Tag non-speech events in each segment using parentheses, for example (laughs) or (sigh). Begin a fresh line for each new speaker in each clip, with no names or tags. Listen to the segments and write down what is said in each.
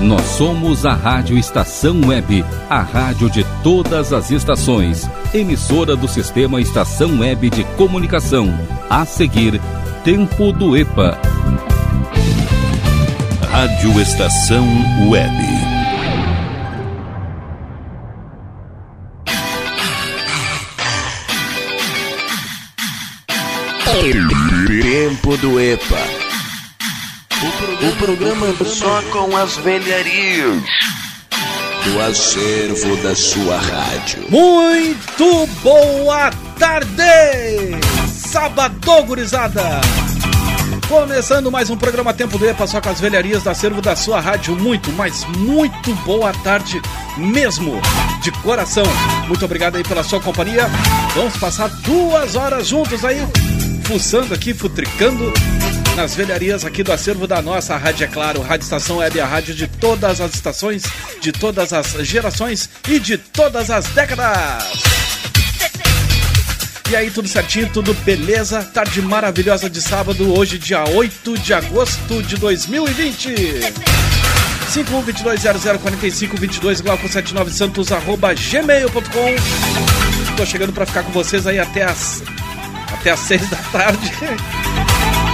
Nós somos a Rádio Estação Web, a rádio de todas as estações, emissora do sistema Estação Web de Comunicação. A seguir, Tempo do EPA.
Rádio Estação Web. Tempo do EPA. O programa só com as velharias do acervo da sua rádio.
Muito boa tarde! Sábado, gurizada! Começando mais um programa Tempo do EPA, só com as velharias do acervo da sua rádio. Muito, mas muito boa tarde mesmo, de coração. Muito obrigado aí pela sua companhia. Vamos passar duas horas juntos aí, fuçando aqui, futricando nas velharias aqui do acervo da nossa Rádio É Claro, Rádio Estação Web, a rádio de todas as estações, de todas as gerações e de todas as décadas. E aí, tudo certinho, tudo beleza? Tarde maravilhosa de sábado, hoje, dia 8 de agosto de 2020. 5122004522 Glauco79 Santos arroba gmail.com Tô chegando pra ficar com vocês aí até as até as 6 da tarde.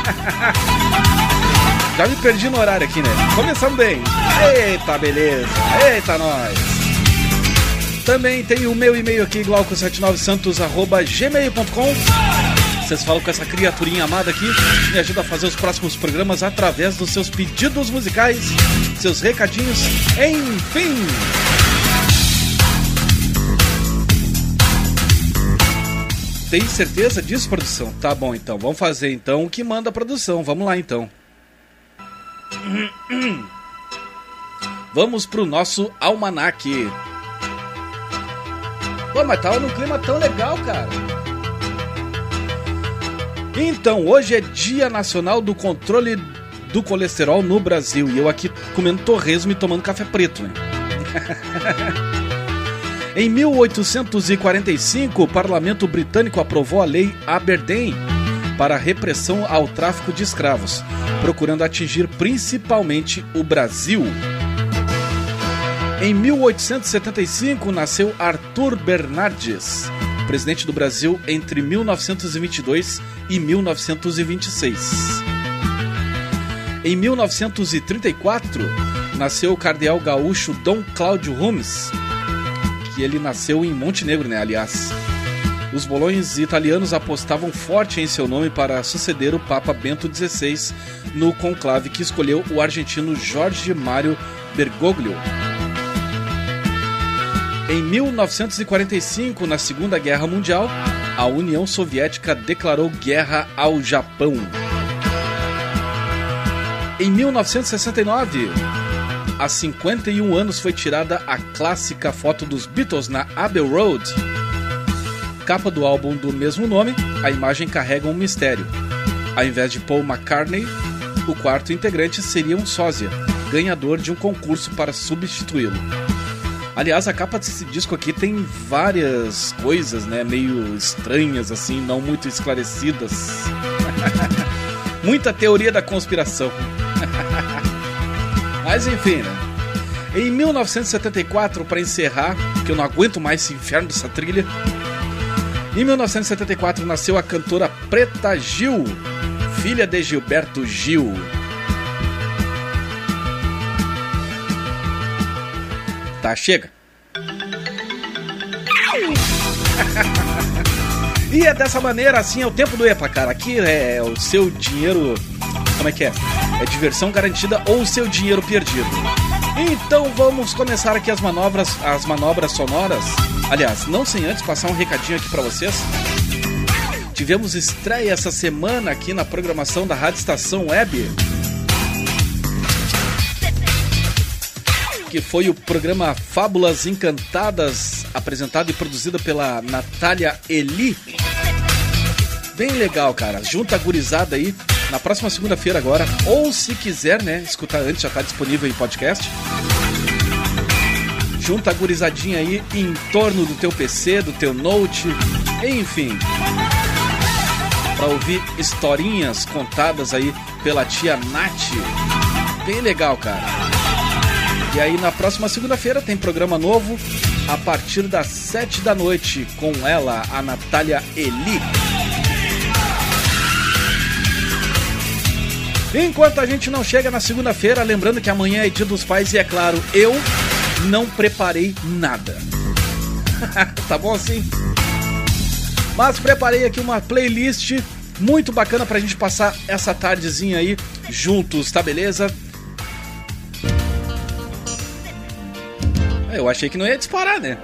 (laughs) Já me perdi no horário aqui, né? Começando bem. Eita, beleza. Eita, nós. Também tem o meu e-mail aqui, glauco79santos.gmail.com Vocês falam com essa criaturinha amada aqui, me ajuda a fazer os próximos programas através dos seus pedidos musicais, seus recadinhos, enfim. Tem certeza disso, produção? Tá bom, então. Vamos fazer então o que manda a produção. Vamos lá, então. (clears throat) Vamos pro nosso almanaque. Pô, mas tava num clima tão legal, cara. Então, hoje é Dia Nacional do Controle do Colesterol no Brasil. E eu aqui comendo torresmo e tomando café preto, né? (laughs) Em 1845, o parlamento britânico aprovou a Lei Aberdeen para a repressão ao tráfico de escravos, procurando atingir principalmente o Brasil. Em 1875, nasceu Arthur Bernardes, presidente do Brasil entre 1922 e 1926. Em 1934, nasceu o cardeal gaúcho Dom Cláudio Rumes, que ele nasceu em Montenegro, né, aliás. Os bolões italianos apostavam forte em seu nome para suceder o Papa Bento XVI no conclave que escolheu o argentino Jorge Mário Bergoglio. Em 1945, na Segunda Guerra Mundial, a União Soviética declarou guerra ao Japão. Em 1969, há 51 anos foi tirada a clássica foto dos Beatles na Abbey Road. Capa do álbum do mesmo nome, a imagem carrega um mistério. Ao invés de Paul McCartney, o quarto integrante seria um sósia, ganhador de um concurso para substituí-lo. Aliás, a capa desse disco aqui tem várias coisas, né, meio estranhas assim, não muito esclarecidas. (laughs) Muita teoria da conspiração. (laughs) Mas enfim, né? Em 1974, para encerrar, que eu não aguento mais esse inferno dessa trilha. Em 1974 nasceu a cantora Preta Gil, filha de Gilberto Gil. Tá, chega. (laughs) e é dessa maneira, assim, é o tempo do EPA, cara. Aqui é o seu dinheiro. Como é que é? É diversão garantida ou seu dinheiro perdido. Então vamos começar aqui as manobras, as manobras sonoras. Aliás, não sem antes passar um recadinho aqui para vocês. Tivemos estreia essa semana aqui na programação da Rádio Estação Web. Que foi o programa Fábulas Encantadas, apresentado e produzido pela Natália Eli. Bem legal, cara. Junta a gurizada aí na próxima segunda-feira agora, ou se quiser, né, escutar antes, já está disponível em podcast. Junta a gurizadinha aí em torno do teu PC, do teu Note, enfim. Para ouvir historinhas contadas aí pela tia Nath. Bem legal, cara. E aí na próxima segunda-feira tem programa novo a partir das sete da noite com ela, a Natália Eli. Enquanto a gente não chega na segunda-feira, lembrando que amanhã é dia dos pais e é claro, eu não preparei nada. (laughs) tá bom assim? Mas preparei aqui uma playlist muito bacana pra gente passar essa tardezinha aí juntos, tá beleza? Eu achei que não ia disparar, né?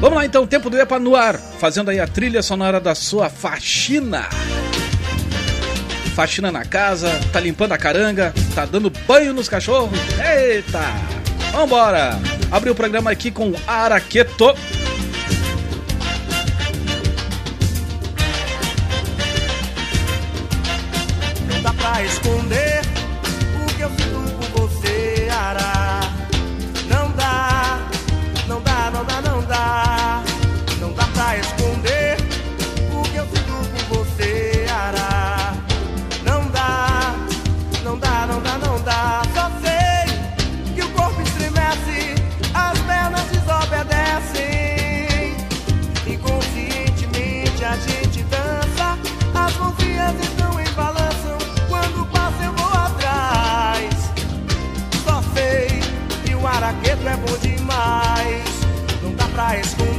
Vamos lá então, tempo do EPA no ar, fazendo aí a trilha sonora da sua faxina faxina na casa, tá limpando a caranga, tá dando banho nos cachorros. Eita! Vambora! Abri o programa aqui com Araqueto.
Não Dá pra esconder high school.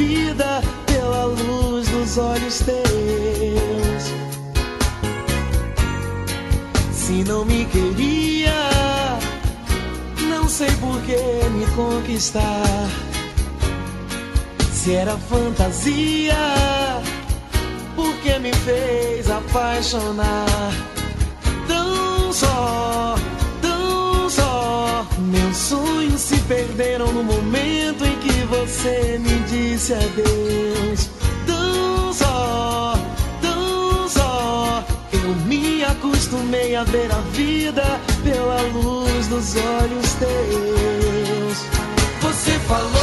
Vida pela luz dos olhos teus. Se não me queria, não sei por que me conquistar. Se era fantasia, por que me fez apaixonar? Tão só, tão só. Meus sonhos se perderam no momento você me disse adeus. Tão só. Eu me acostumei a ver a vida pela luz dos olhos teus. Você falou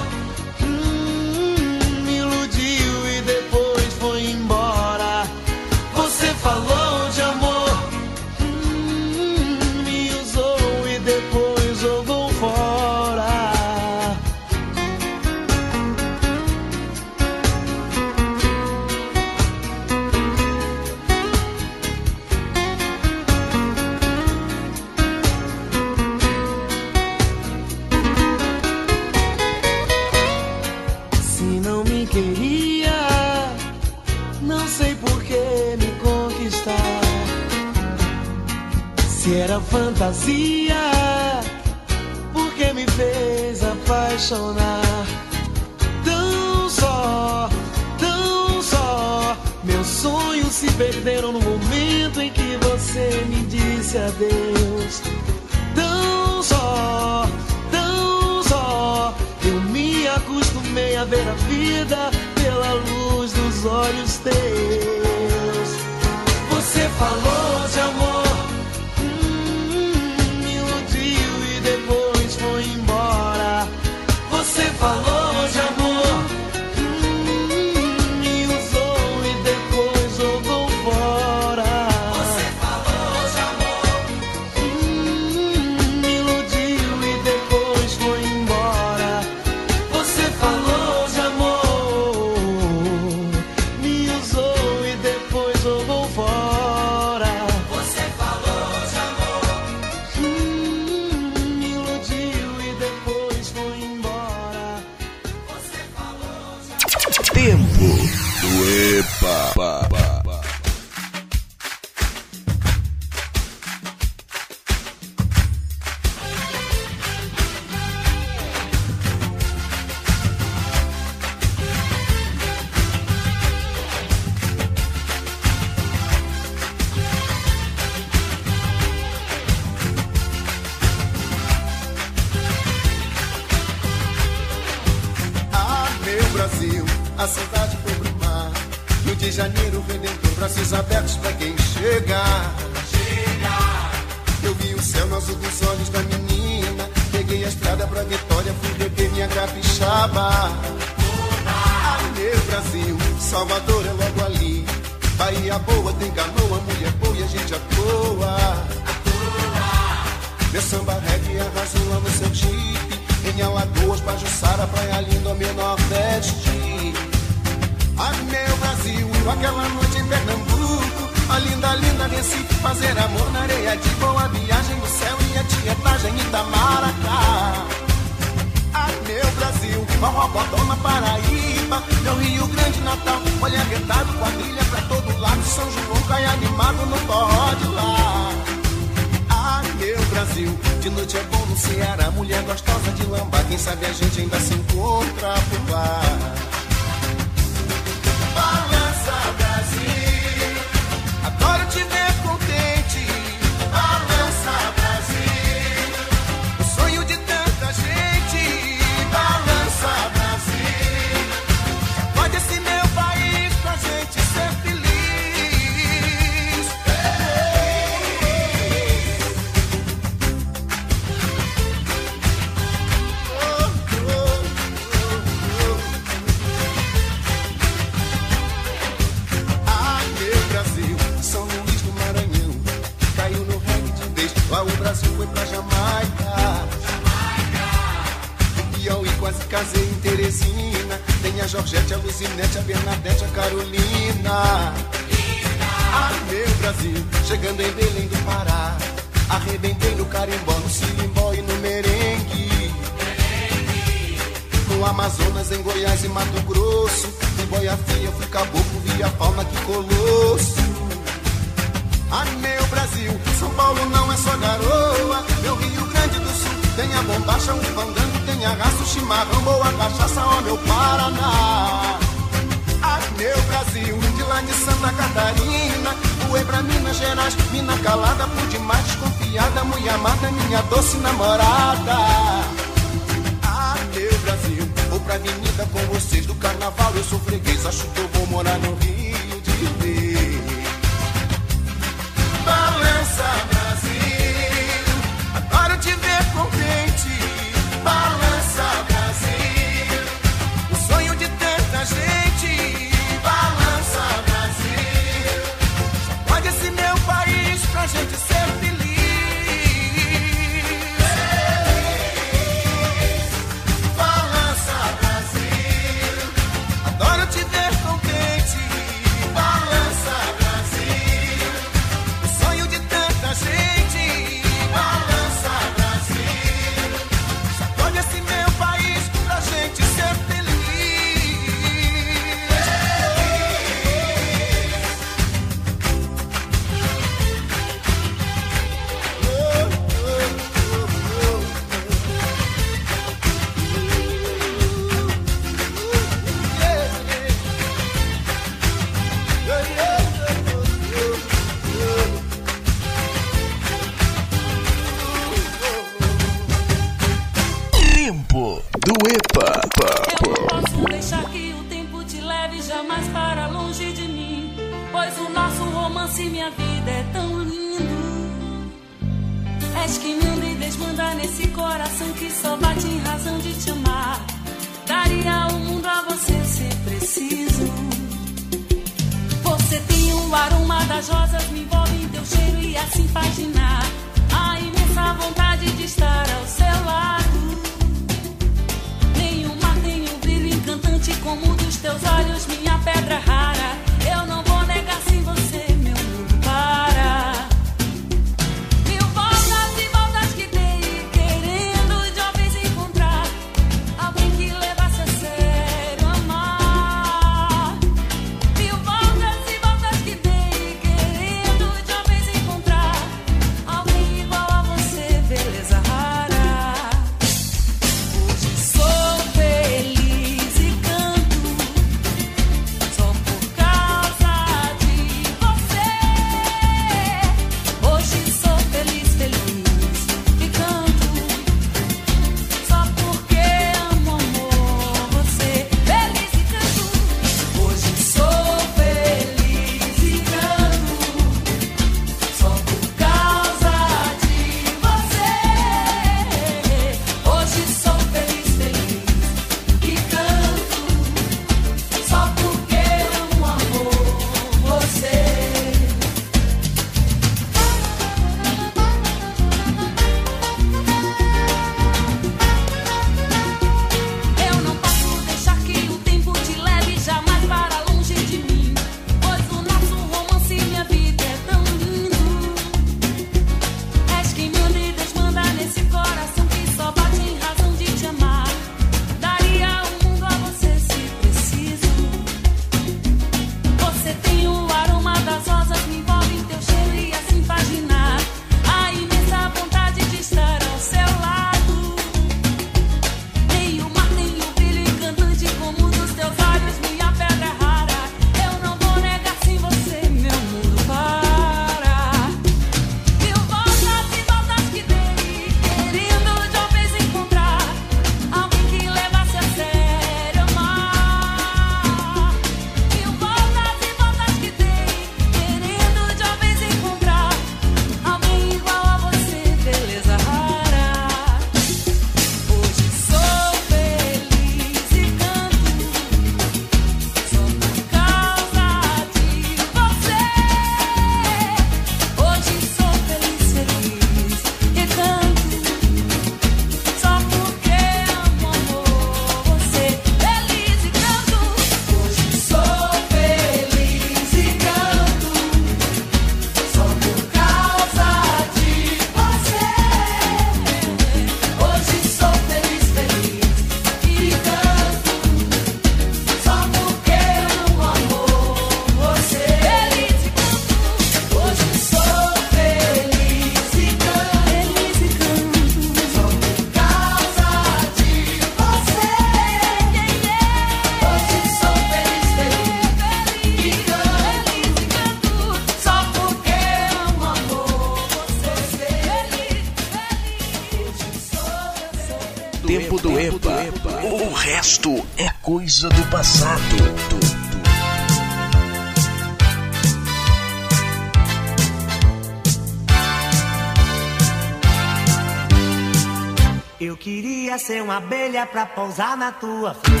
pra
pousar na tua flor.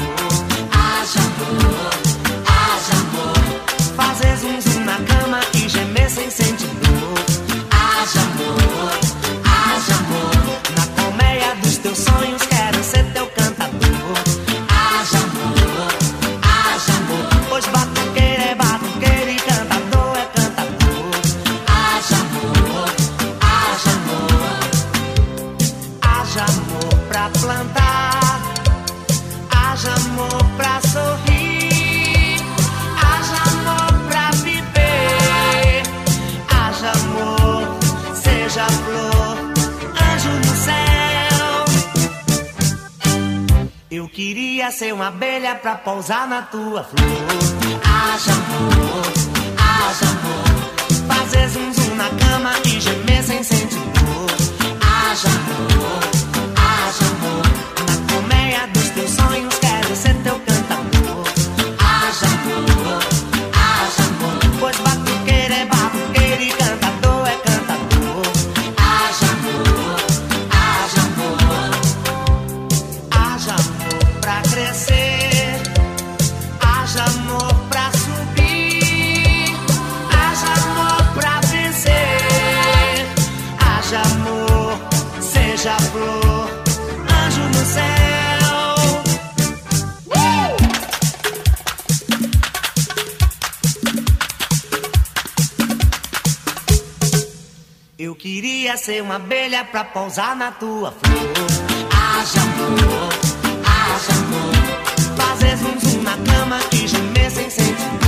Haja amor, haja amor. Fazer zum na cama e gemer. Queria ser uma abelha pra pousar na tua flor. Haja amor, haja amor. Fazer zum zum na cama e gemer sem sentir dor. Haja amor. Queria ser uma abelha pra pousar na tua flor. Haja amor, haja amor. Fazer zum, zum na cama que gemer sem sentimento.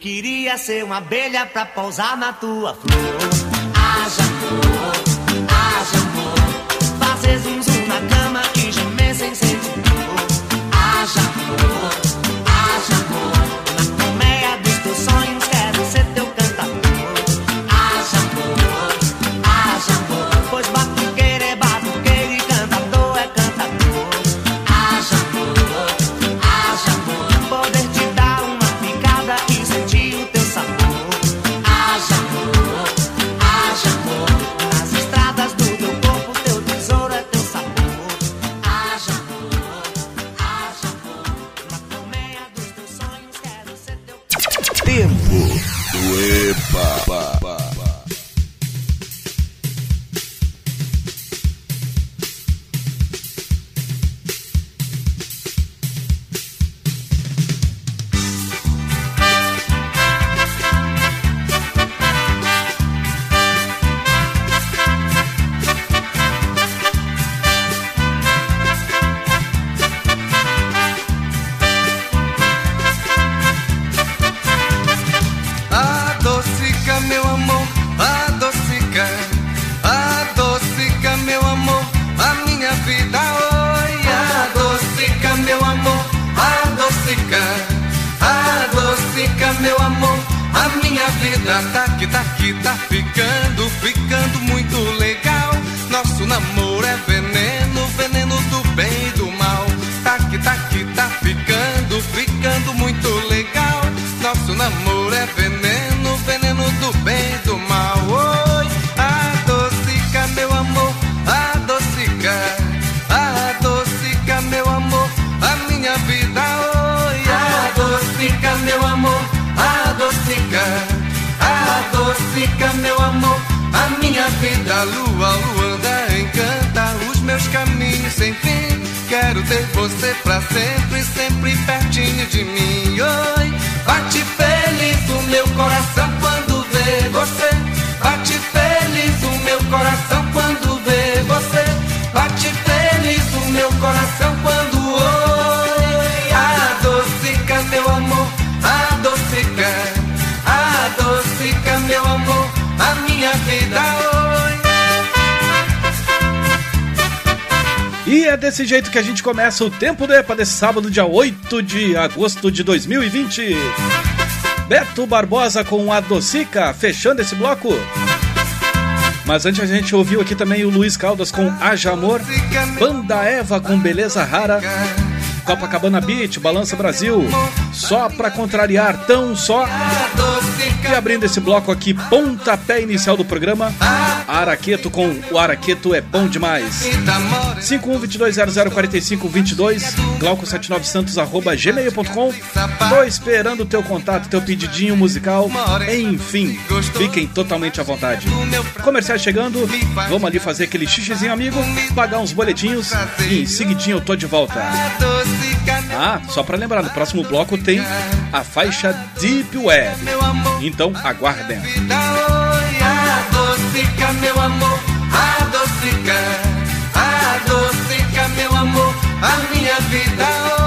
queria ser uma abelha pra pousar na tua flor. Haja amor, haja amor, fazer zum zum na cama e gemer sem ser.
minha vida, a lua, a luanda encanta os meus caminhos sem fim. Quero ter você pra sempre, sempre pertinho de mim.
Oh. Desse jeito que a gente começa o Tempo do EPA desse sábado, dia 8 de agosto de 2020. Beto Barbosa com a Docica, fechando esse bloco. Mas antes a gente ouviu aqui também o Luiz Caldas com Haja Amor, Banda Eva com Beleza Rara, Copacabana Beach, Balança Brasil, Só Pra Contrariar, Tão Só. E abrindo esse bloco aqui, pontapé inicial do programa, Araqueto com O Araqueto é Bom Demais. 5122004522, glauco79santos arroba gmail.com. Tô esperando o teu contato, teu pedidinho musical. Enfim, fiquem totalmente à vontade. Comerciais chegando, vamos ali fazer aquele xixizinho amigo, pagar uns boletinhos e em seguidinho eu tô de volta. Ah, só para lembrar, no próximo bloco tem a faixa Deep Web. Então aguardem.
Adocica, meu amor, adocica, adocica, meu amor, a minha vida.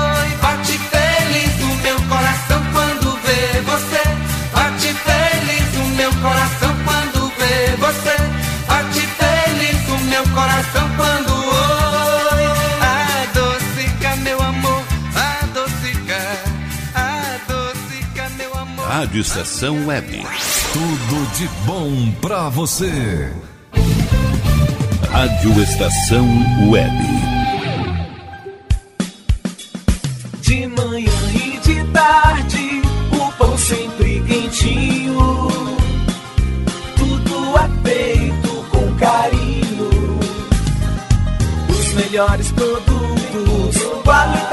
Rádio Estação Web. Tudo de bom pra você. Rádio Estação Web.
De manhã e de tarde, o pão sempre quentinho. Tudo é feito com carinho. Os melhores produtos, qualidade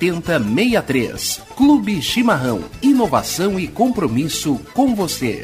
7063. Clube Chimarrão. Inovação e compromisso com você.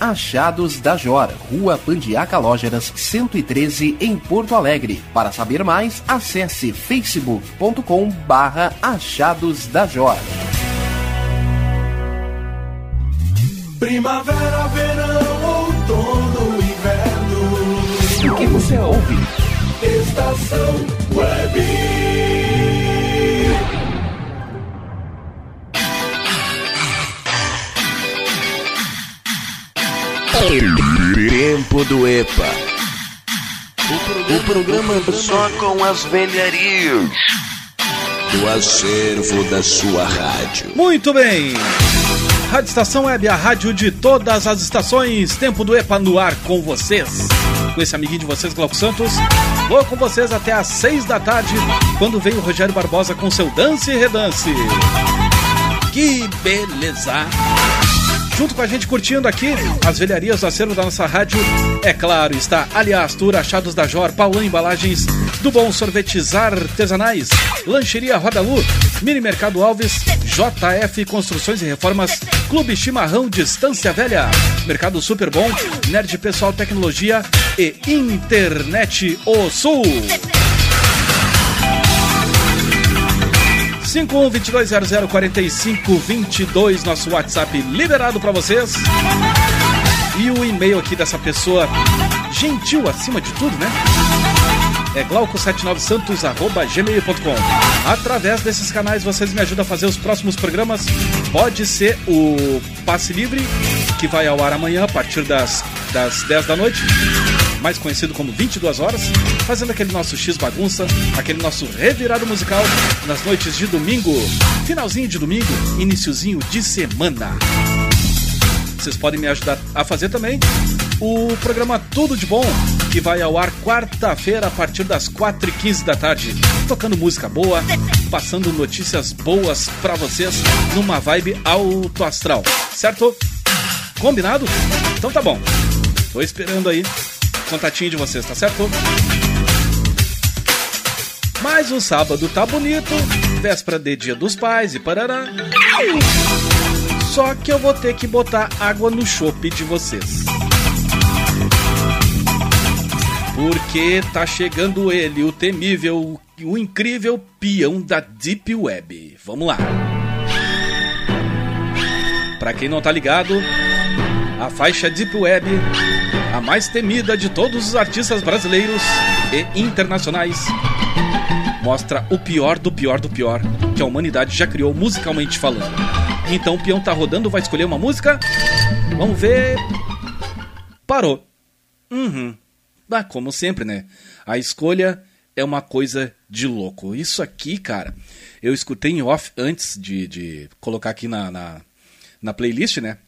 Achados da Jor, Rua Pandiaca Lógeras, 113, em Porto Alegre. Para saber mais, acesse facebook.com barra Achados da Jor.
Primavera, verão, outono, inverno.
O que você ouve?
Estação Web.
Tempo do EPA. O programa só com as velharias do acervo da sua rádio.
Muito bem. Rádio Estação Web, a rádio de todas as estações. Tempo do EPA no ar com vocês. Com esse amiguinho de vocês, Glauco Santos. Vou com vocês até às seis da tarde, quando vem o Rogério Barbosa com seu Dance e Redance. Que beleza! Junto com a gente curtindo aqui as velharias do acervo da nossa rádio, é claro, está Aliás Tour, Achados da Jor, Paulão Embalagens, do Bom Sorvetes Artesanais, Lancheria Rodalu, Mini Mercado Alves, JF Construções e Reformas, Clube Chimarrão Distância Velha, Mercado Super Bom, Nerd Pessoal Tecnologia e Internet O Sul. 5122004522, nosso WhatsApp liberado para vocês. E o e-mail aqui dessa pessoa gentil acima de tudo, né? É glauco79santos.gmail.com Através desses canais vocês me ajudam a fazer os próximos programas. Pode ser o Passe Livre, que vai ao ar amanhã a partir das, das 10 da noite mais conhecido como 22 horas, fazendo aquele nosso X bagunça, aquele nosso revirado musical nas noites de domingo, finalzinho de domingo, iniciozinho de semana. Vocês podem me ajudar a fazer também o programa Tudo de Bom, que vai ao ar quarta-feira a partir das 4h15 da tarde, tocando música boa, passando notícias boas para vocês numa vibe alto astral, certo? Combinado? Então tá bom. Tô esperando aí contatinho de vocês, tá certo? Mas o sábado tá bonito, véspera de dia dos pais e parará. Só que eu vou ter que botar água no chope de vocês. Porque tá chegando ele, o temível, o incrível peão da Deep Web. Vamos lá. Pra quem não tá ligado, a faixa Deep Web a mais temida de todos os artistas brasileiros e internacionais. Mostra o pior do pior do pior que a humanidade já criou musicalmente falando. Então o peão tá rodando, vai escolher uma música? Vamos ver. Parou. Uhum. Ah, como sempre, né? A escolha é uma coisa de louco. Isso aqui, cara, eu escutei em off antes de, de colocar aqui na, na, na playlist, né?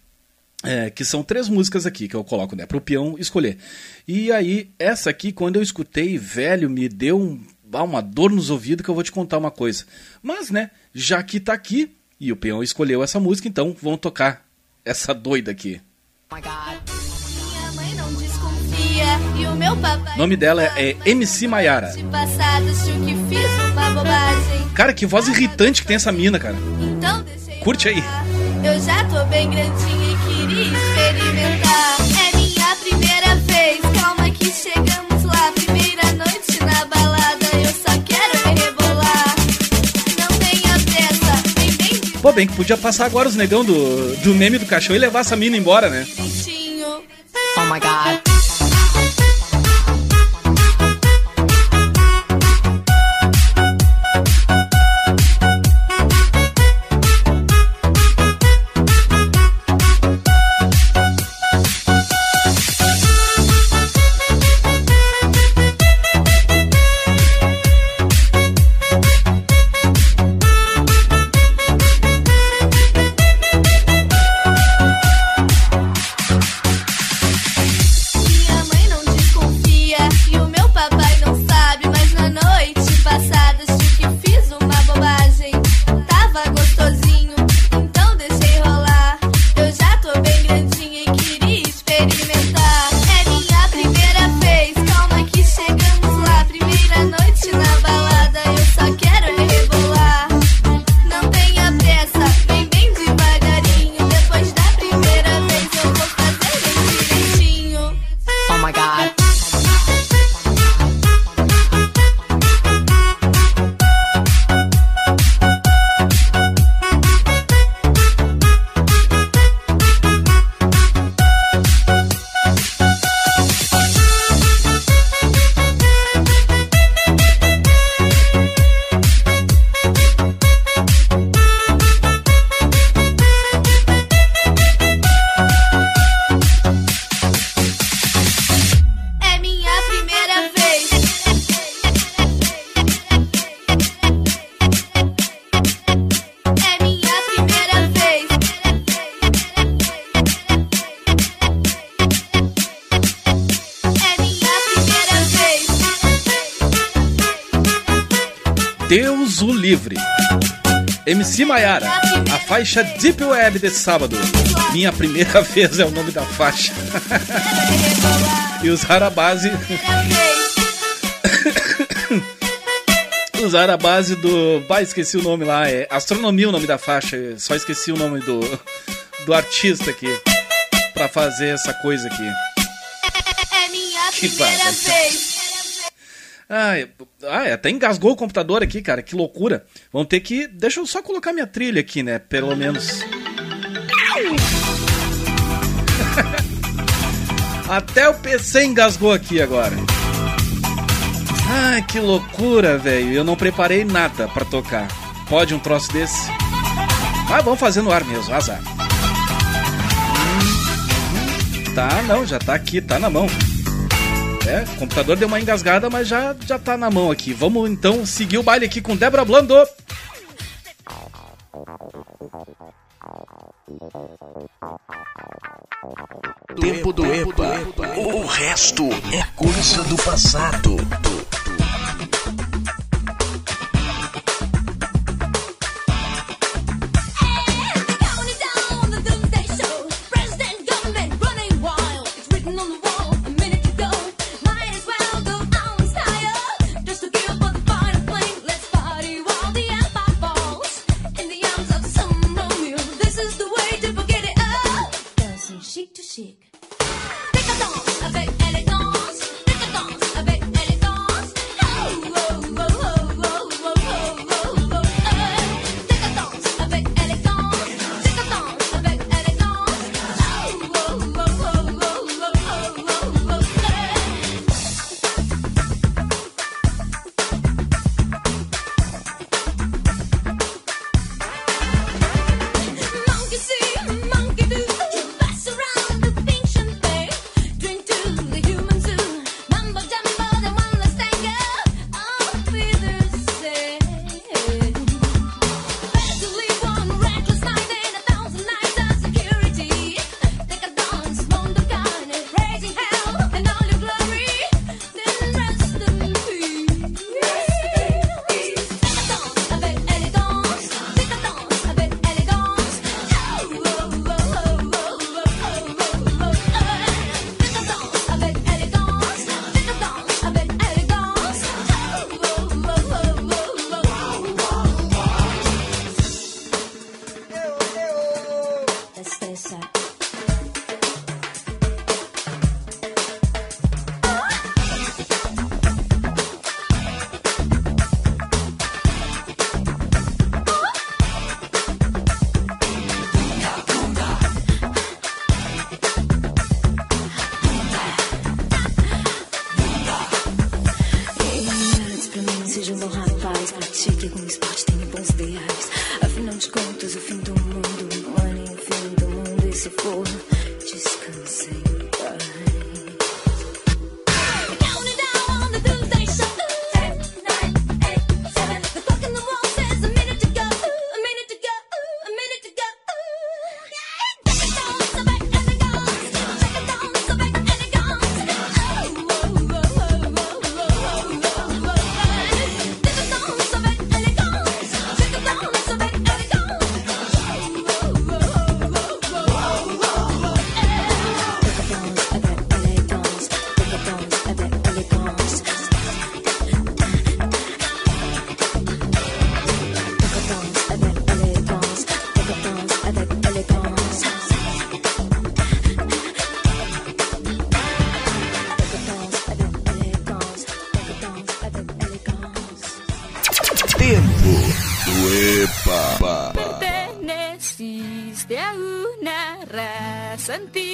É, que são três músicas aqui que eu coloco, né? Pro peão escolher. E aí, essa aqui, quando eu escutei, velho, me deu um, uma dor nos ouvidos que eu vou te contar uma coisa. Mas, né, já que tá aqui e o peão escolheu essa música, então vamos tocar essa doida aqui. O nome dela é MC Maiara. Cara, que voz irritante que tem essa mina, cara. Curte aí.
Eu já tô bem grandinha e queria experimentar. É minha primeira vez, calma que chegamos lá. Primeira noite na balada, eu só quero me rebolar. Não tenha pressa, vem bem
Pô, bem que podia passar agora os negão do, do meme do cachorro e levar essa mina embora, né?
Oh my god.
De Maiara, a faixa Deep Web de sábado. Minha primeira (laughs) vez é o nome da faixa. (laughs) e usar a base. usar (coughs) a base do. Vai, esqueci o nome lá. É Astronomia o nome da faixa. Só esqueci o nome do, do artista aqui. Pra fazer essa coisa aqui.
É minha
que
primeira vez.
Ai, até engasgou o computador aqui, cara. Que loucura. Vamos ter que. Deixa eu só colocar minha trilha aqui, né? Pelo menos. (laughs) Até o PC engasgou aqui agora. Ai, que loucura, velho. Eu não preparei nada para tocar. Pode um troço desse? Ah, vamos fazer no ar mesmo, azar. Hum, hum. Tá, não, já tá aqui, tá na mão né? O computador deu uma engasgada, mas já, já tá na mão aqui. Vamos então seguir o baile aqui com Débora Blando.
Tempo do EPA. O resto é coisa do passado.
Santi.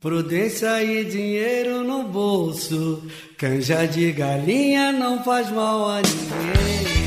Prudência e dinheiro no bolso, canja de galinha não faz mal a ninguém.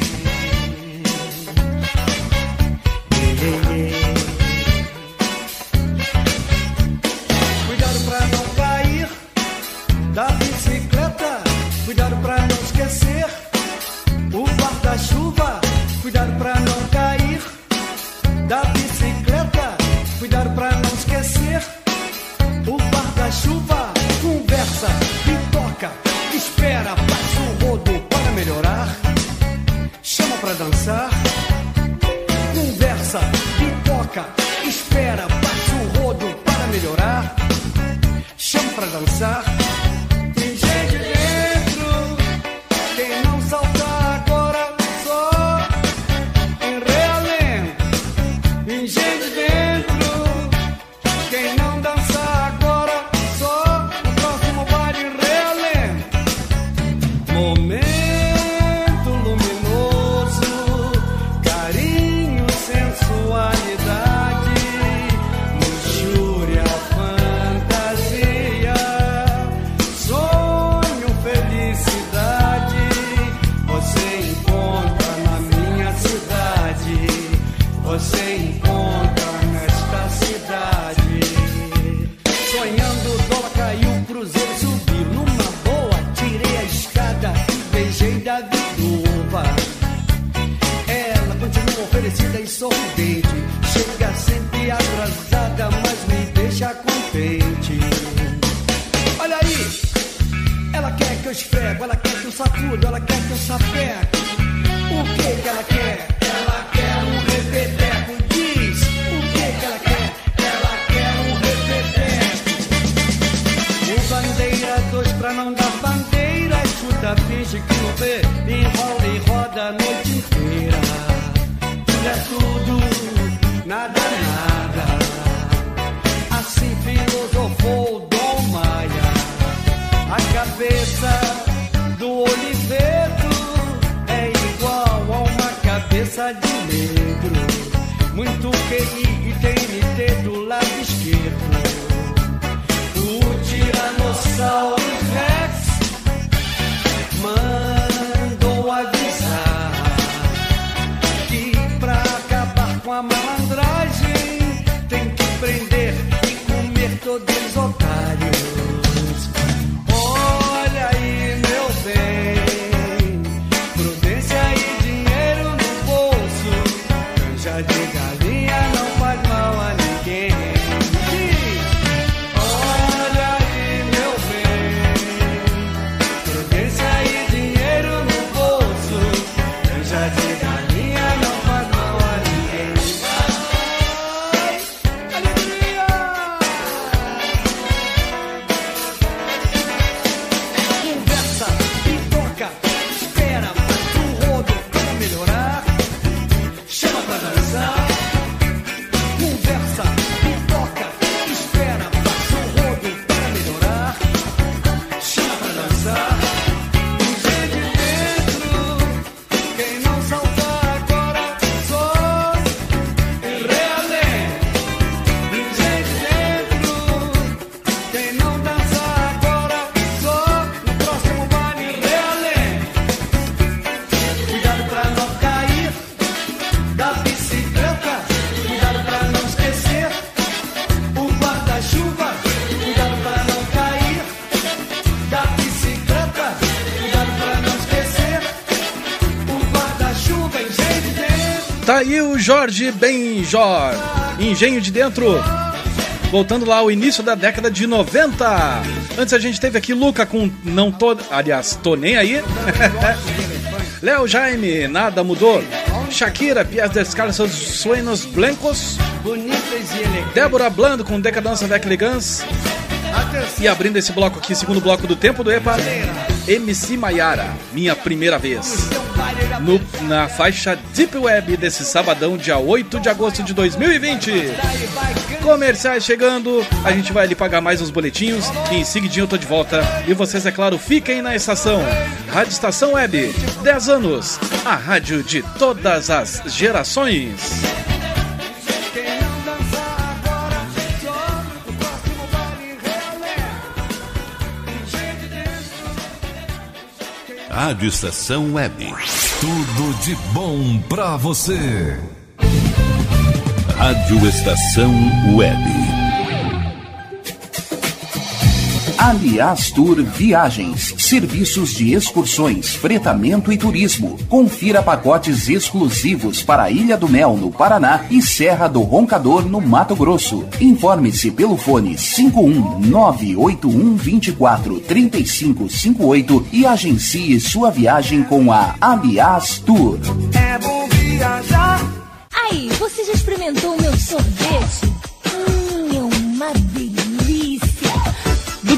Bem,
Benjor, Engenho de Dentro, voltando lá ao início da década de 90. Antes a gente teve aqui Luca com Não Tô, aliás, Tô Nem Aí. (laughs) Léo Jaime, Nada Mudou. Shakira, Pias Descalços, Suenos Blancos. Débora Blando com Decadança da Elegância. E abrindo esse bloco aqui, segundo bloco do Tempo do EPA, MC Maiara, Minha Primeira Vez no, na faixa Deep Web desse sabadão, dia 8 de agosto de 2020. Comerciais chegando, a gente vai ali pagar mais uns boletinhos e em seguidinho eu tô de volta. E vocês, é claro, fiquem na estação. Rádio Estação Web, 10 anos, a rádio de todas as gerações.
Rádio Estação Web. Tudo de bom pra você. Rádio Estação Web.
Aliás Tour Viagens, serviços de excursões, fretamento e turismo. Confira pacotes exclusivos para a Ilha do Mel, no Paraná e Serra do Roncador, no Mato Grosso. Informe-se pelo fone 51981243558 e agencie sua viagem com a Aliás Tour.
É bom viajar.
Aí, você já experimentou o meu sorvete? Hum, é uma delícia.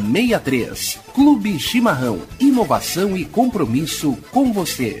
7063. Clube Chimarrão. Inovação e compromisso com você.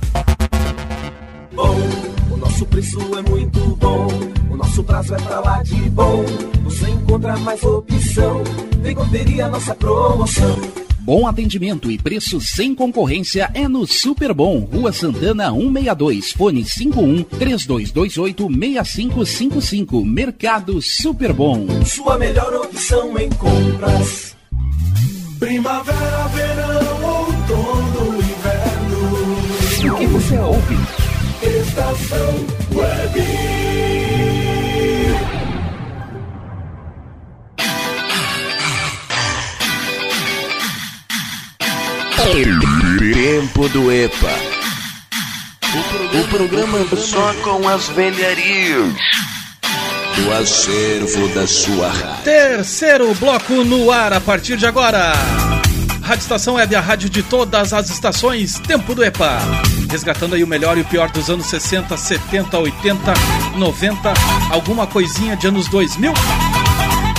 Bom, o nosso preço é muito bom. O nosso prazo é pra lá de bom. Você encontra mais opção. Vem conferir a nossa promoção.
Bom atendimento e preço sem concorrência é no Super Bom, Rua Santana 162, fone 51 3228 6555, Mercado Super Bom.
Sua melhor opção em compras. Primavera, verão, outono, inverno.
O que você ouve?
Estação Web.
Tempo do EPA. O programa só com as velharias do acervo da sua rádio.
Terceiro bloco no ar a partir de agora. Rádio Estação Web, a rádio de todas as estações, Tempo do EPA. Resgatando aí o melhor e o pior dos anos 60, 70, 80, 90, alguma coisinha de anos 2000.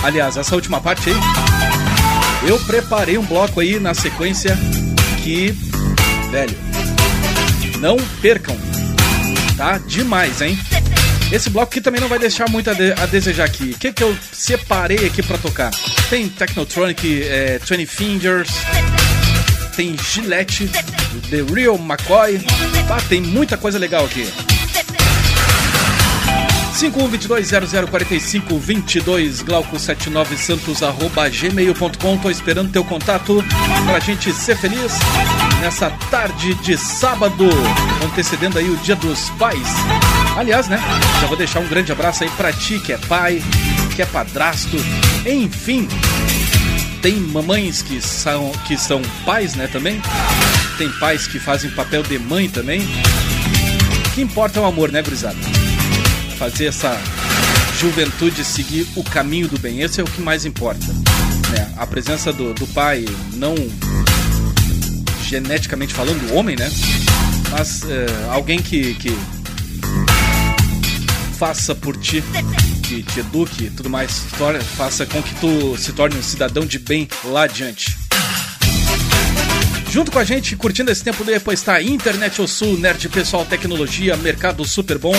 Aliás, essa última parte aí, eu preparei um bloco aí na sequência que, velho, não percam, tá? Demais, hein? Esse bloco aqui também não vai deixar muito a, de- a desejar aqui. O que, que eu separei aqui pra tocar? Tem Technotronic, é, 20 Fingers, tem Gillette, The Real McCoy. Tá, tem muita coisa legal aqui. 5122004522 Glauco79 Santos arroba gmail.com Tô esperando teu contato pra gente ser feliz nessa tarde de sábado, antecedendo aí o Dia dos Pais. Aliás, né? Já vou deixar um grande abraço aí pra ti que é pai, que é padrasto, enfim. Tem mamães que são, que são pais, né, também. Tem pais que fazem papel de mãe também. O que importa é o amor, né, gurizada? Fazer essa juventude seguir o caminho do bem. Esse é o que mais importa. Né? A presença do, do pai, não geneticamente falando, homem, né? Mas é, alguém que, que faça por ti, que te eduque e tudo mais, faça com que tu se torne um cidadão de bem lá adiante. Junto com a gente, curtindo esse tempo depois está Internet ao Sul, Nerd Pessoal Tecnologia, Mercado Super Bom,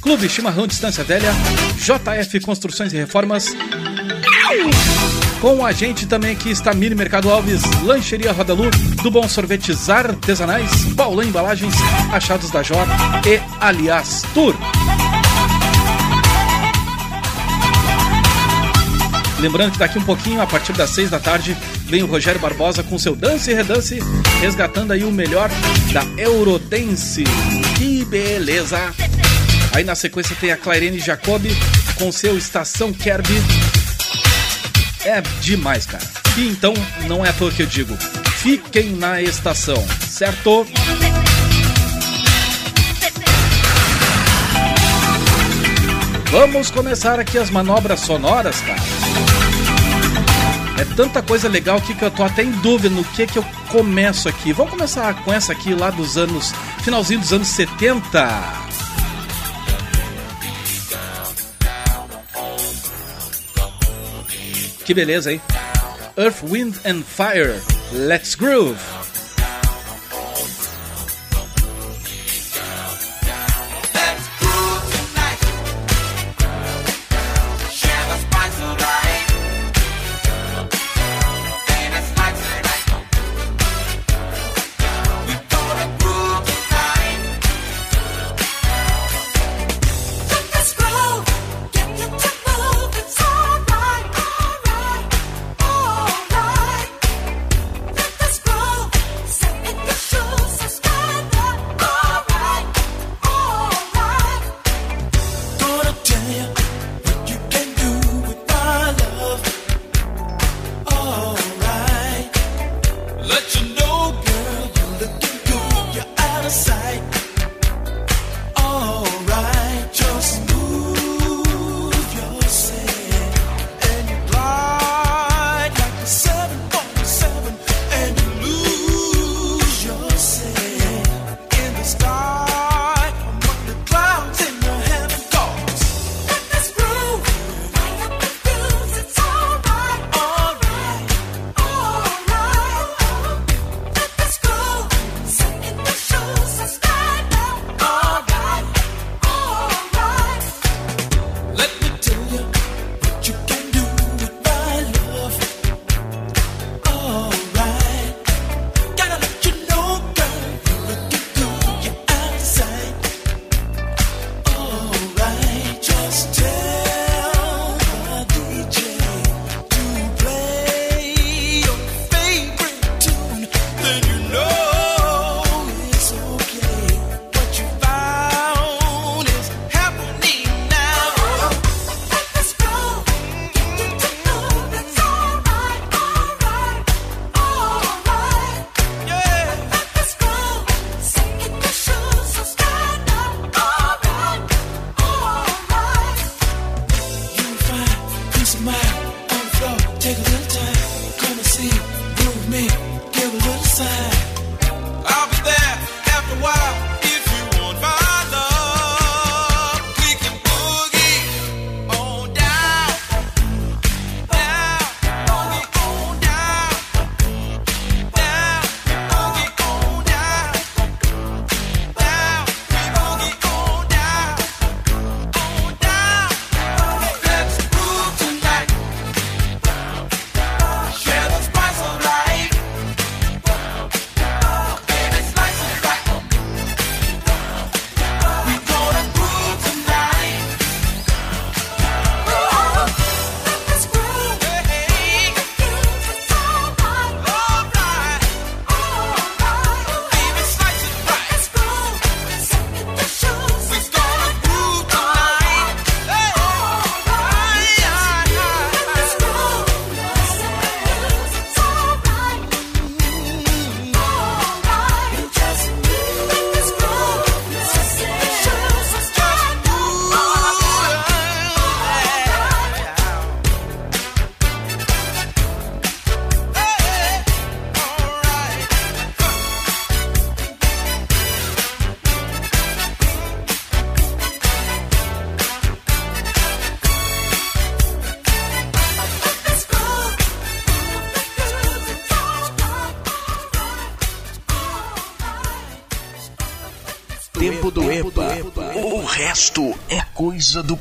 Clube Chimarrão Distância Velha, JF Construções e Reformas. Com a gente também aqui está Mini Mercado Alves, Lancheria Rodalu, do Bom Sorvetes Artesanais, Paulã Embalagens, Achados da J e Aliás Tour. Lembrando que daqui um pouquinho, a partir das 6 da tarde, vem o Rogério Barbosa com seu Dance e Redance, resgatando aí o melhor da Eurodance. Que beleza! Aí na sequência tem a Clairene Jacobi com seu Estação Kerby. É demais, cara. E então, não é à toa que eu digo, fiquem na estação, certo? Vamos começar aqui as manobras sonoras, cara. É tanta coisa legal aqui que eu tô até em dúvida no que que eu começo aqui. Vamos começar com essa aqui lá dos anos. finalzinho dos anos 70. Que beleza, hein? Earth, Wind and Fire. Let's groove.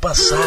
Coisa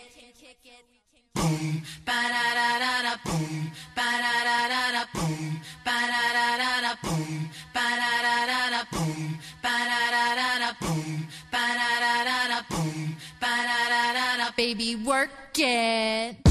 It.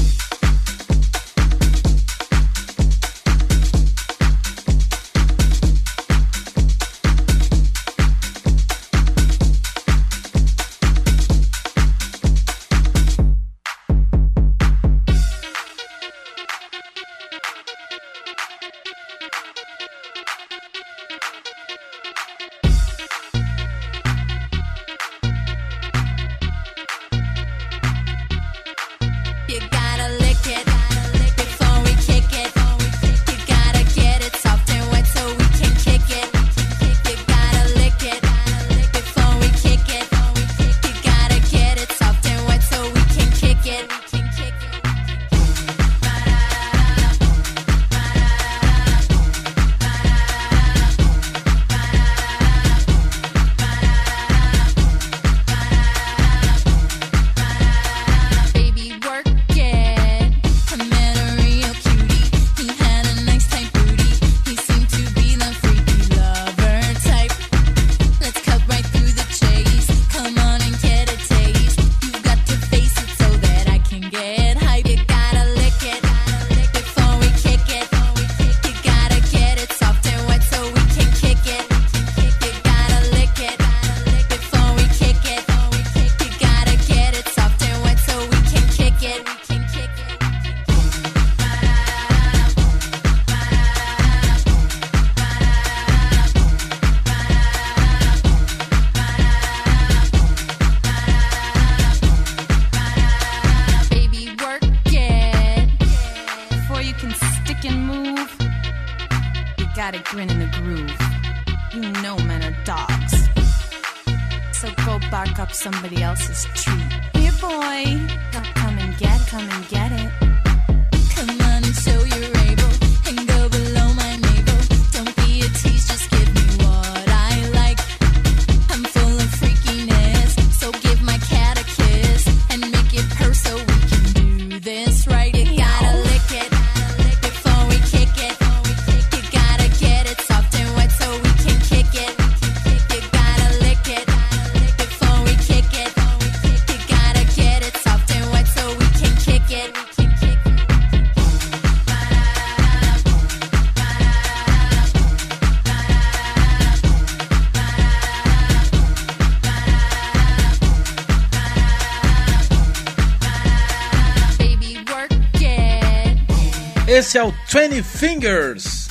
Esse é o 20 Fingers.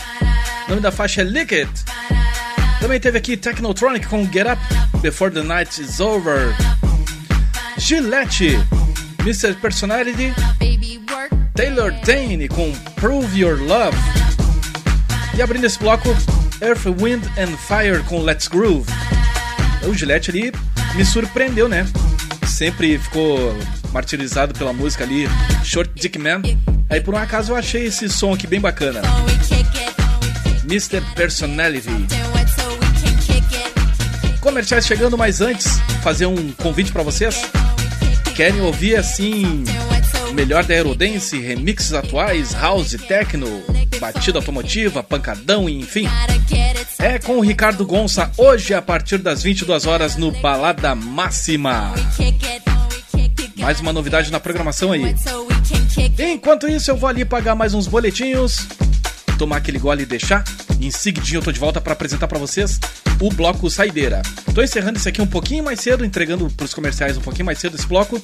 O nome da faixa é Lick It. Também teve aqui Technotronic com Get Up Before the Night is Over. Gillette, Mr. Personality. Taylor Dane com Prove Your Love. E abrindo esse bloco, Earth, Wind and Fire com Let's Groove. O Gillette ali me surpreendeu, né? Sempre ficou martirizado pela música ali, Short Dick Man. Aí por um acaso eu achei esse som aqui bem bacana. Mr. Personality. Comerciais chegando, mas antes, fazer um convite pra vocês. Querem ouvir assim o melhor da Aerodance, remixes atuais, house, techno, batida automotiva, pancadão e enfim. É com o Ricardo Gonça hoje a partir das 22 horas no Balada Máxima. Mais uma novidade na programação aí. Enquanto isso, eu vou ali pagar mais uns boletinhos, tomar aquele gole e deixar. Em seguidinho eu tô de volta para apresentar para vocês o bloco Saideira. Tô encerrando isso aqui um pouquinho mais cedo, entregando pros comerciais um pouquinho mais cedo esse bloco,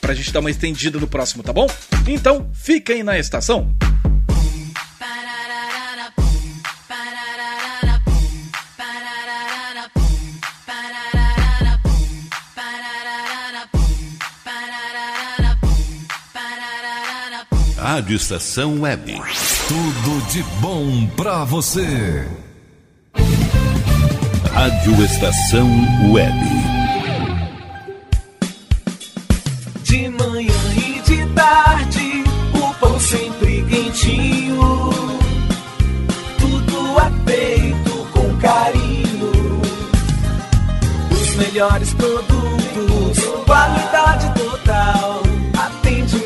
pra gente dar uma estendida no próximo, tá bom? Então, fiquem na estação.
Rádio Estação Web. Tudo de bom para você. Rádio Estação Web.
De manhã e de tarde, o pão sempre quentinho. Tudo é feito com carinho. Os melhores produtos, qualidade total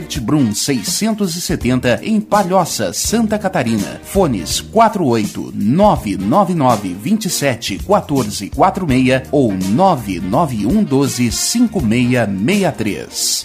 Gueder Brum 670 em Palhoça, Santa Catarina. Fones 48 999 27 14 46 ou 991 12 5663.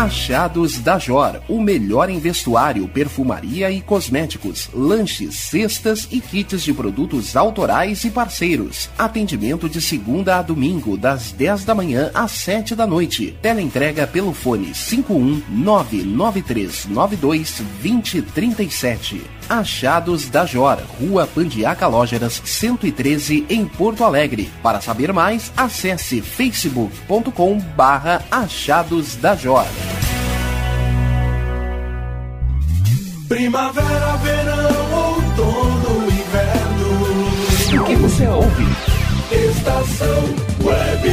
Achados da Jor, o melhor em vestuário, perfumaria e cosméticos, lanches, cestas e kits de produtos autorais e parceiros. Atendimento de segunda a domingo, das 10 da manhã às 7 da noite. Teleentrega pelo fone 51993922037. Achados da Jor, Rua Pandiaca Lógeras, 113 em Porto Alegre. Para saber mais, acesse facebook.com barra Achados da Jor.
Primavera, verão, outono, inverno.
O que você ouve?
Estação Web.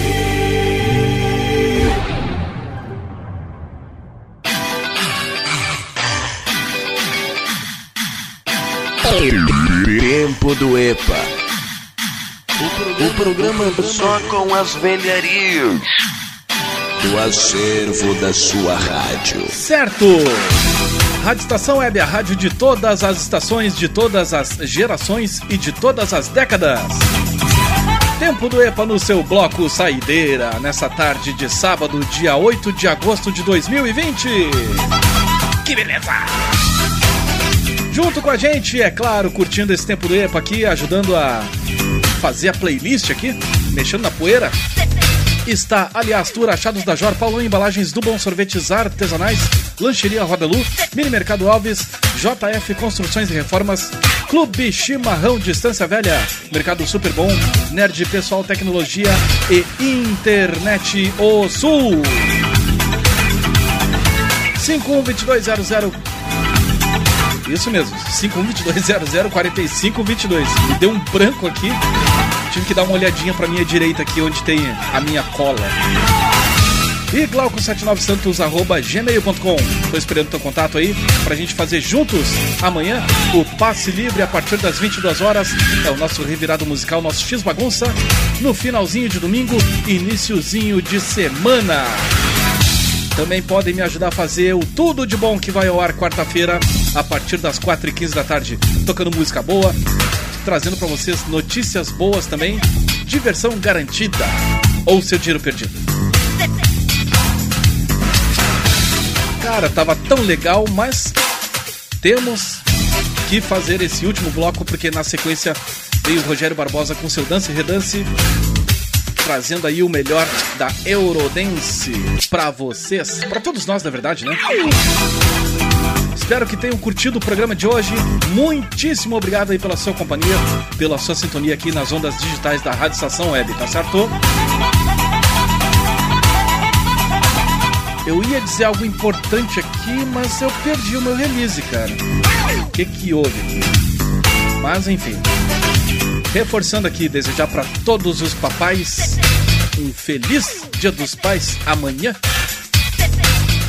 Tempo do EPA. O programa só com as velharias do acervo da sua rádio.
Certo! Rádio Estação Web, a rádio de todas as estações, de todas as gerações e de todas as décadas. Tempo do EPA no seu bloco Saideira, nessa tarde de sábado, dia 8 de agosto de 2020. Que beleza! Junto com a gente, é claro, curtindo esse tempo do EPA aqui, ajudando a fazer a playlist aqui, mexendo na poeira. Está Aliás Tour, Achados da Jor, Paulo Embalagens do Bom Sorvetes Artesanais, Lancheria Roda Lu, Mini Mercado Alves, JF Construções e Reformas, Clube Chimarrão Distância Velha, Mercado Super Bom, Nerd Pessoal Tecnologia e Internet O Sul. 512200 isso mesmo, 5122004522. Me deu um branco aqui. Tive que dar uma olhadinha pra minha direita aqui onde tem a minha cola. e glauco79santos.gmail.com. Tô esperando teu contato aí pra gente fazer juntos amanhã o passe livre a partir das 22 horas. É o nosso revirado musical, nosso X Bagunça. No finalzinho de domingo, iniciozinho de semana. Também podem me ajudar a fazer o Tudo de Bom que vai ao ar quarta-feira, a partir das 4h15 da tarde, tocando música boa, trazendo pra vocês notícias boas também, diversão garantida ou seu dinheiro perdido. Cara, tava tão legal, mas temos que fazer esse último bloco porque na sequência veio o Rogério Barbosa com seu Dance Redance trazendo aí o melhor da Eurodance pra vocês, pra todos nós, na verdade, né? Espero que tenham curtido o programa de hoje. Muitíssimo obrigado aí pela sua companhia, pela sua sintonia aqui nas ondas digitais da Rádio Estação Web, tá certo? Eu ia dizer algo importante aqui, mas eu perdi o meu release, cara. O que que houve aqui? Mas enfim. Reforçando aqui, desejar para todos os papais um feliz Dia dos Pais amanhã.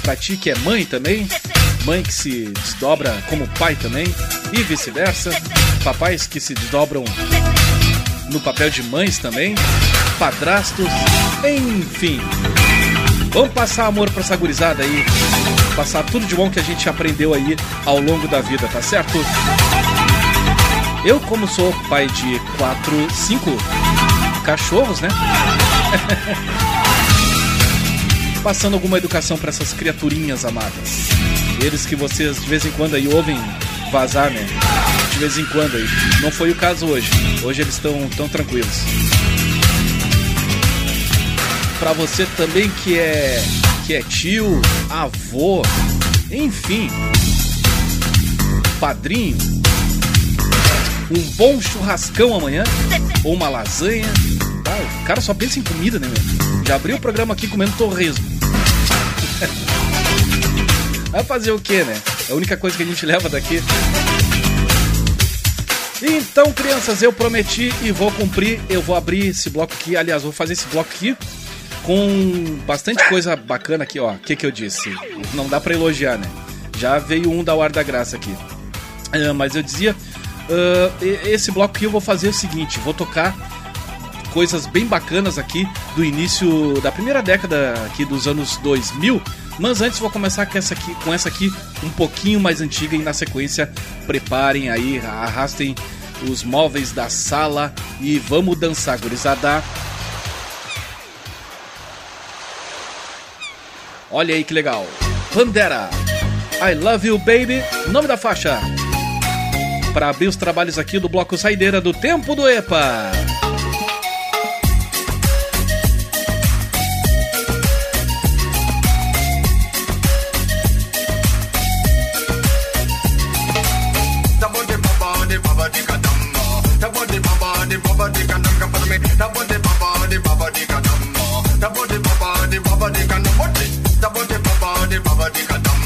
Pra ti que é mãe também, mãe que se desdobra como pai também, e vice-versa. Papais que se desdobram no papel de mães também, padrastos, enfim. Vamos passar amor pra essa gurizada aí, passar tudo de bom que a gente aprendeu aí ao longo da vida, tá certo? Eu, como sou pai de quatro, cinco cachorros, né? (laughs) Passando alguma educação para essas criaturinhas amadas. Eles que vocês de vez em quando aí ouvem vazar, né? De vez em quando aí. Não foi o caso hoje. Hoje eles estão tão tranquilos. Para você também que é que é tio, avô, enfim, padrinho, um bom churrascão amanhã, ou uma lasanha. Tá, o cara só pensa em comida, né, meu? Já abriu o programa aqui comendo torresmo. Vai fazer o que, né? É a única coisa que a gente (laughs) leva daqui. Então, crianças, eu prometi e vou cumprir. Eu vou abrir esse bloco aqui. Aliás, vou fazer esse bloco aqui com bastante coisa bacana aqui, ó. O que, que eu disse? Não dá pra elogiar, né? Já veio um da Hora da Graça aqui. Ah, mas eu dizia Uh, esse bloco aqui eu vou fazer o seguinte: vou tocar coisas bem bacanas aqui do início da primeira década aqui dos anos 2000. Mas antes vou começar com essa aqui, com essa aqui um pouquinho mais antiga e na sequência preparem aí, arrastem os móveis da sala e vamos dançar, gurizada. Olha aí que legal. Pandera. I love you, baby. Nome da faixa para abrir os trabalhos aqui do bloco Saideira do Tempo do EPA.
baba di ka nam ka para me
da bo de baba de baba di ka nam da bo de baba de baba di ka nam bote da bo de baba de baba di ka nam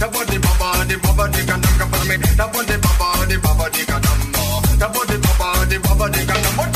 da bo de baba de baba di ka nam ka para me da bo de baba de baba di ka nam da bo de baba de baba di
ka nam bote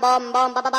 bom bom ba ba ba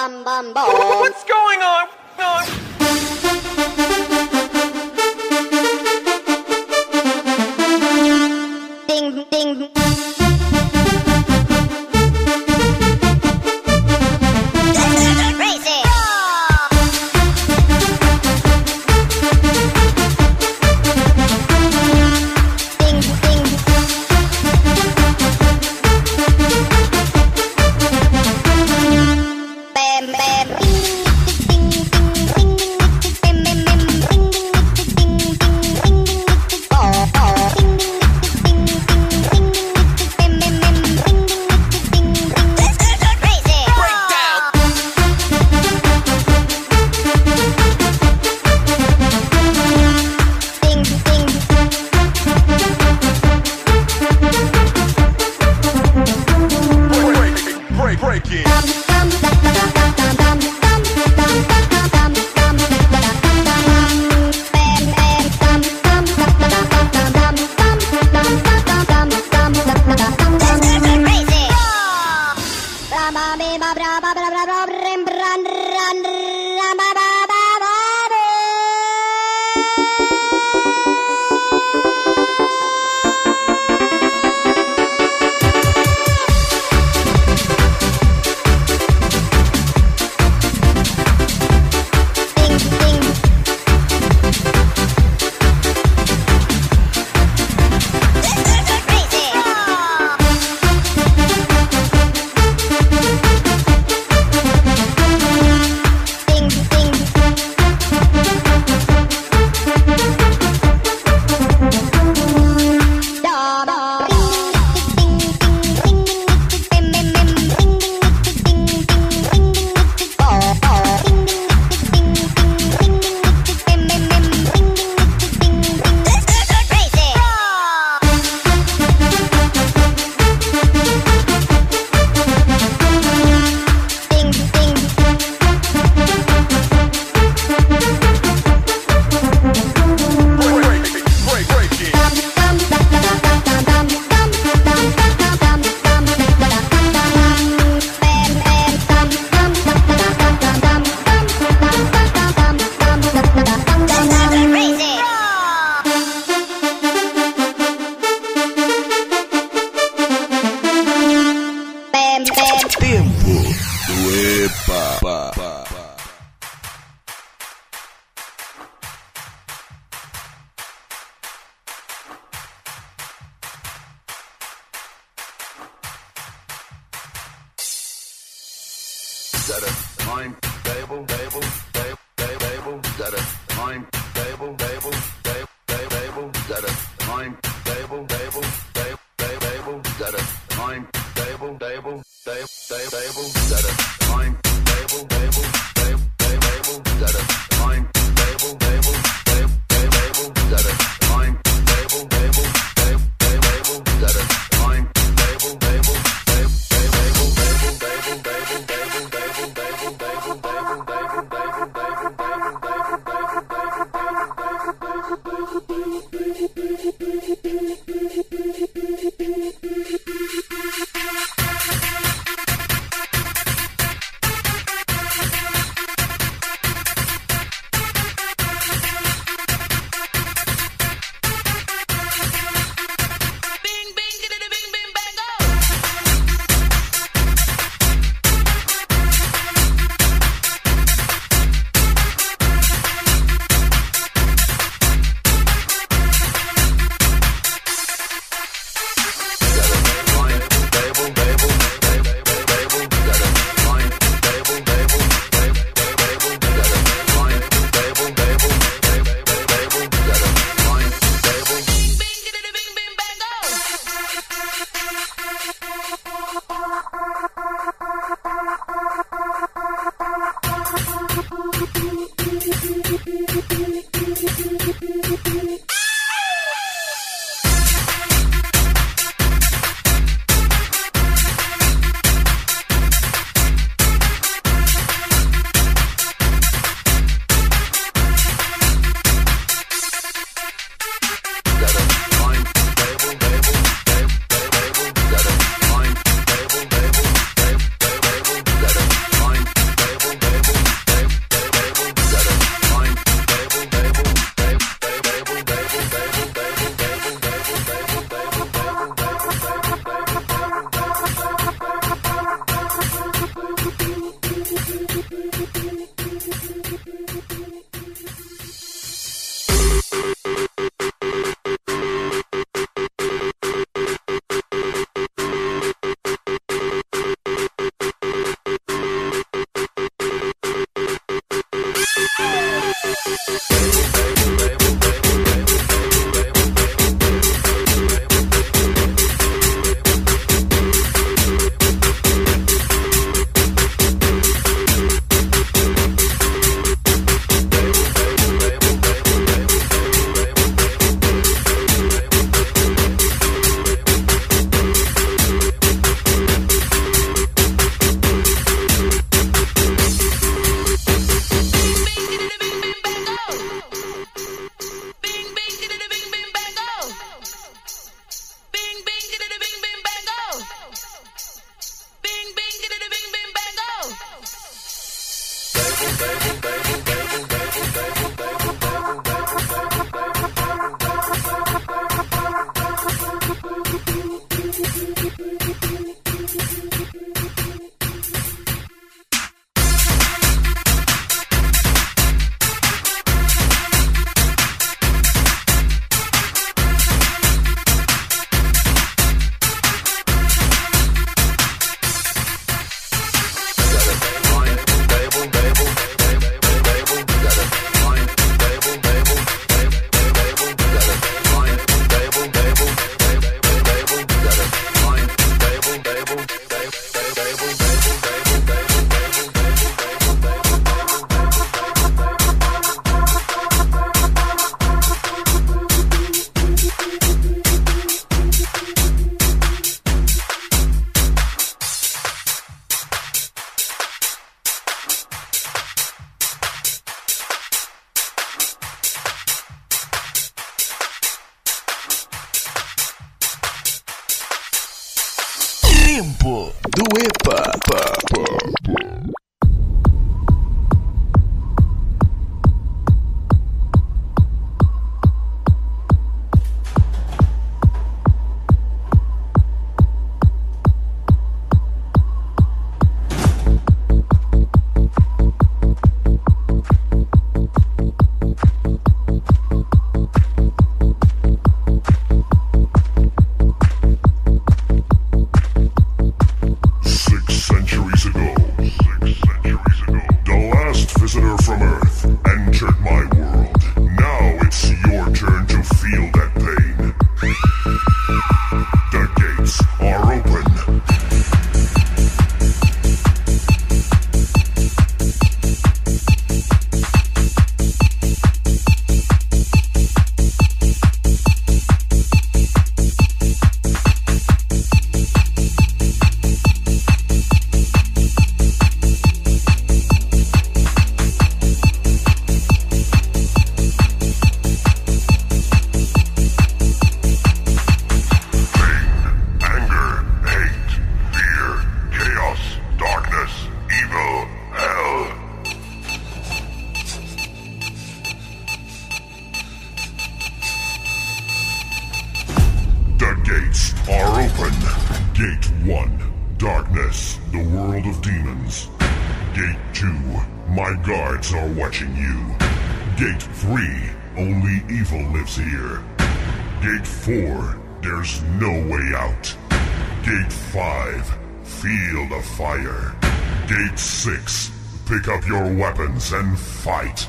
And fight!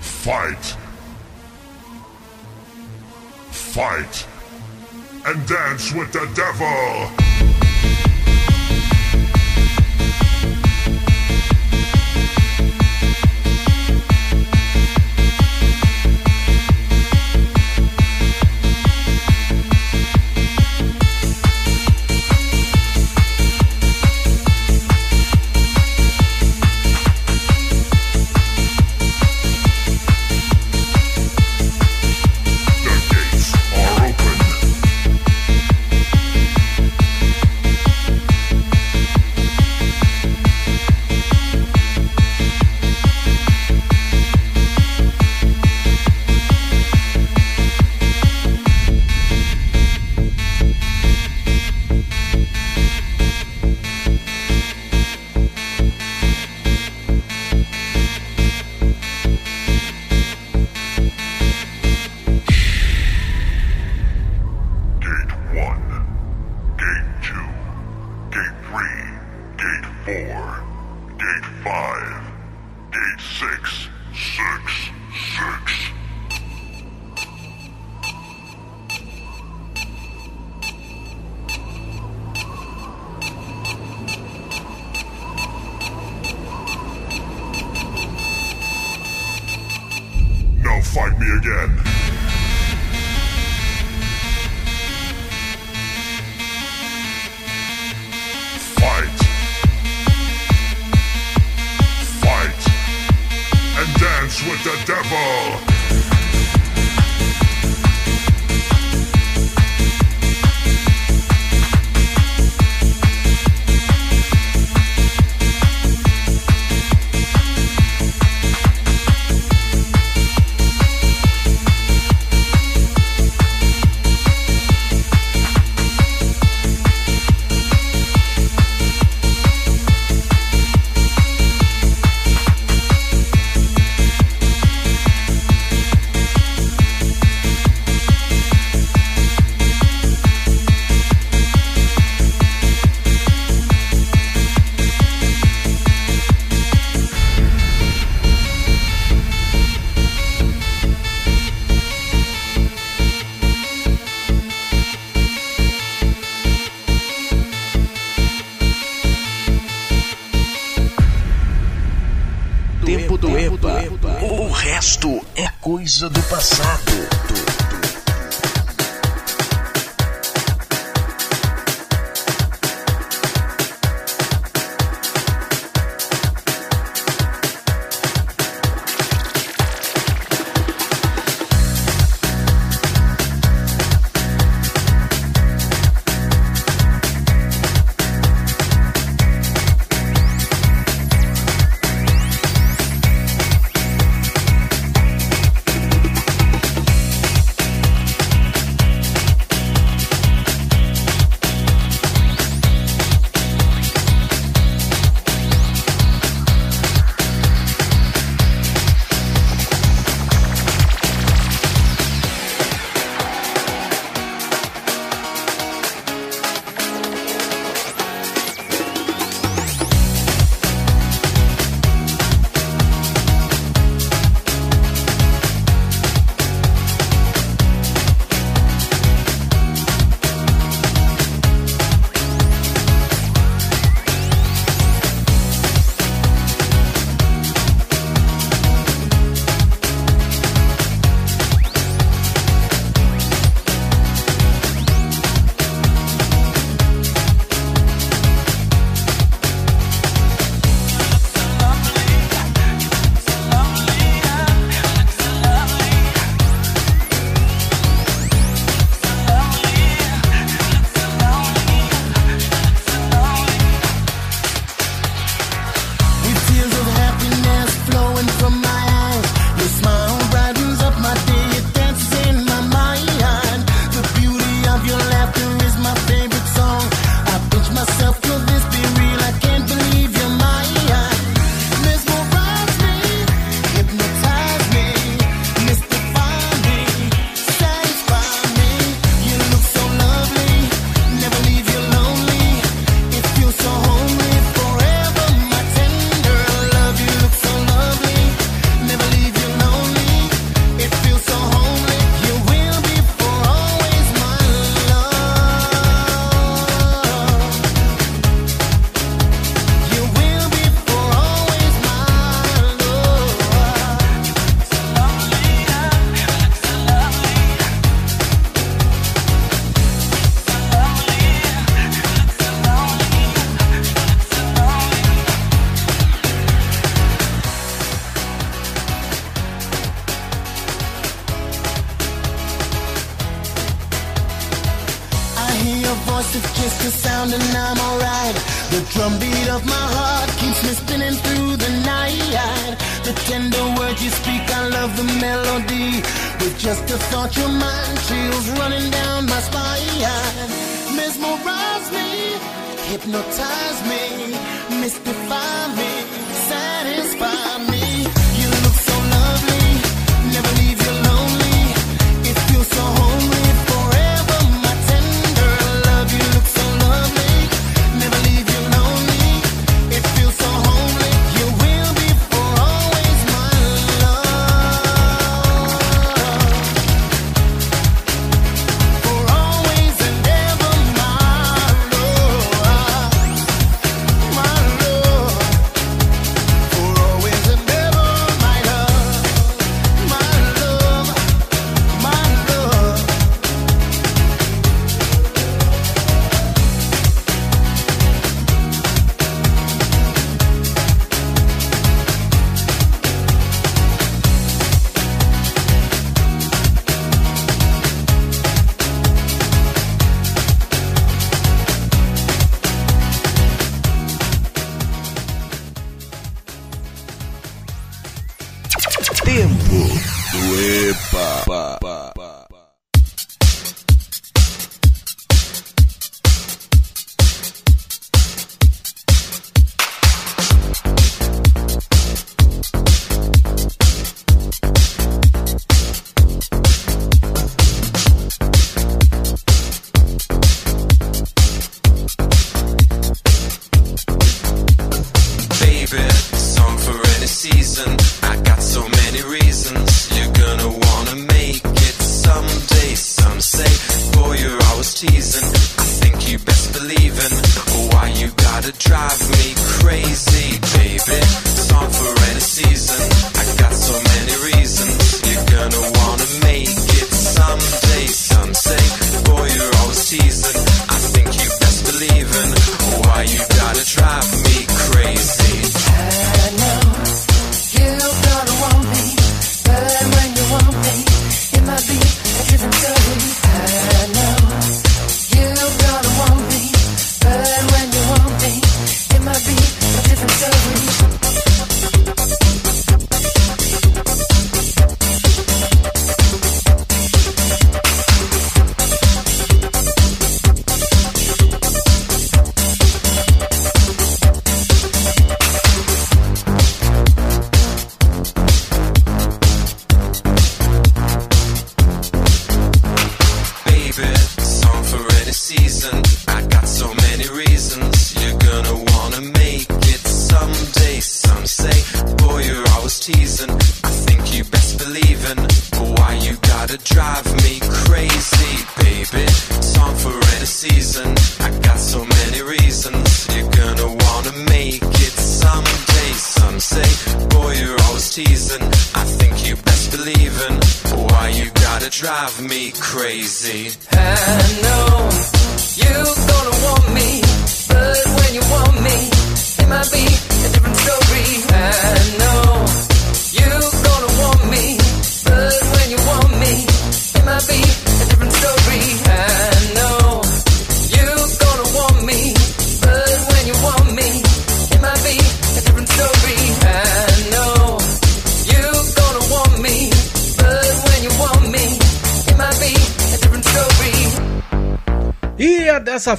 Fight! Fight! And dance with the devil!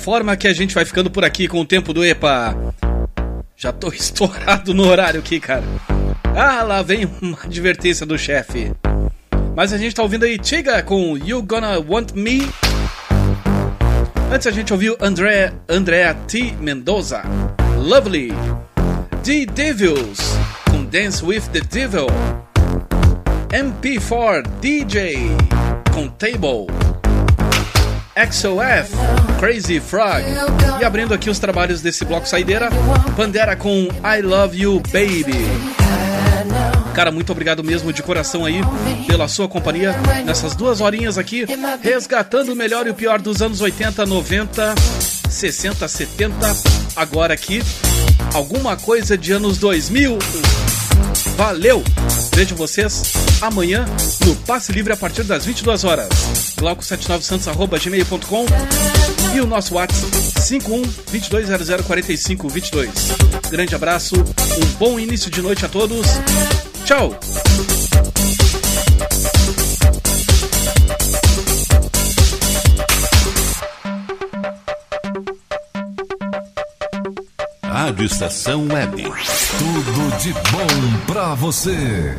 forma que a gente vai ficando por aqui com o tempo do EPA. Já tô (laughs) estourado no horário aqui, cara. Ah, lá vem uma advertência do chefe. Mas a gente tá ouvindo aí Tiga com You Gonna Want Me. Antes a gente ouviu André, André T. Mendoza, Lovely. The Devils com Dance with the Devil. MP4 DJ com Table. XOF, Crazy Frog. E abrindo aqui os trabalhos desse bloco saideira, Pandera com I Love You Baby. Cara, muito obrigado mesmo de coração aí pela sua companhia nessas duas horinhas aqui, resgatando o melhor e o pior dos anos 80, 90, 60, 70. Agora aqui, alguma coisa de anos 2000. Valeu! Vejo vocês amanhã no Passe Livre a partir das 22 horas. Glauco79santos.gmail.com e o nosso WhatsApp 51 2200 45 22. Grande abraço, um bom início de noite a todos. Tchau!
Rádio Estação Web. Tudo de bom pra você.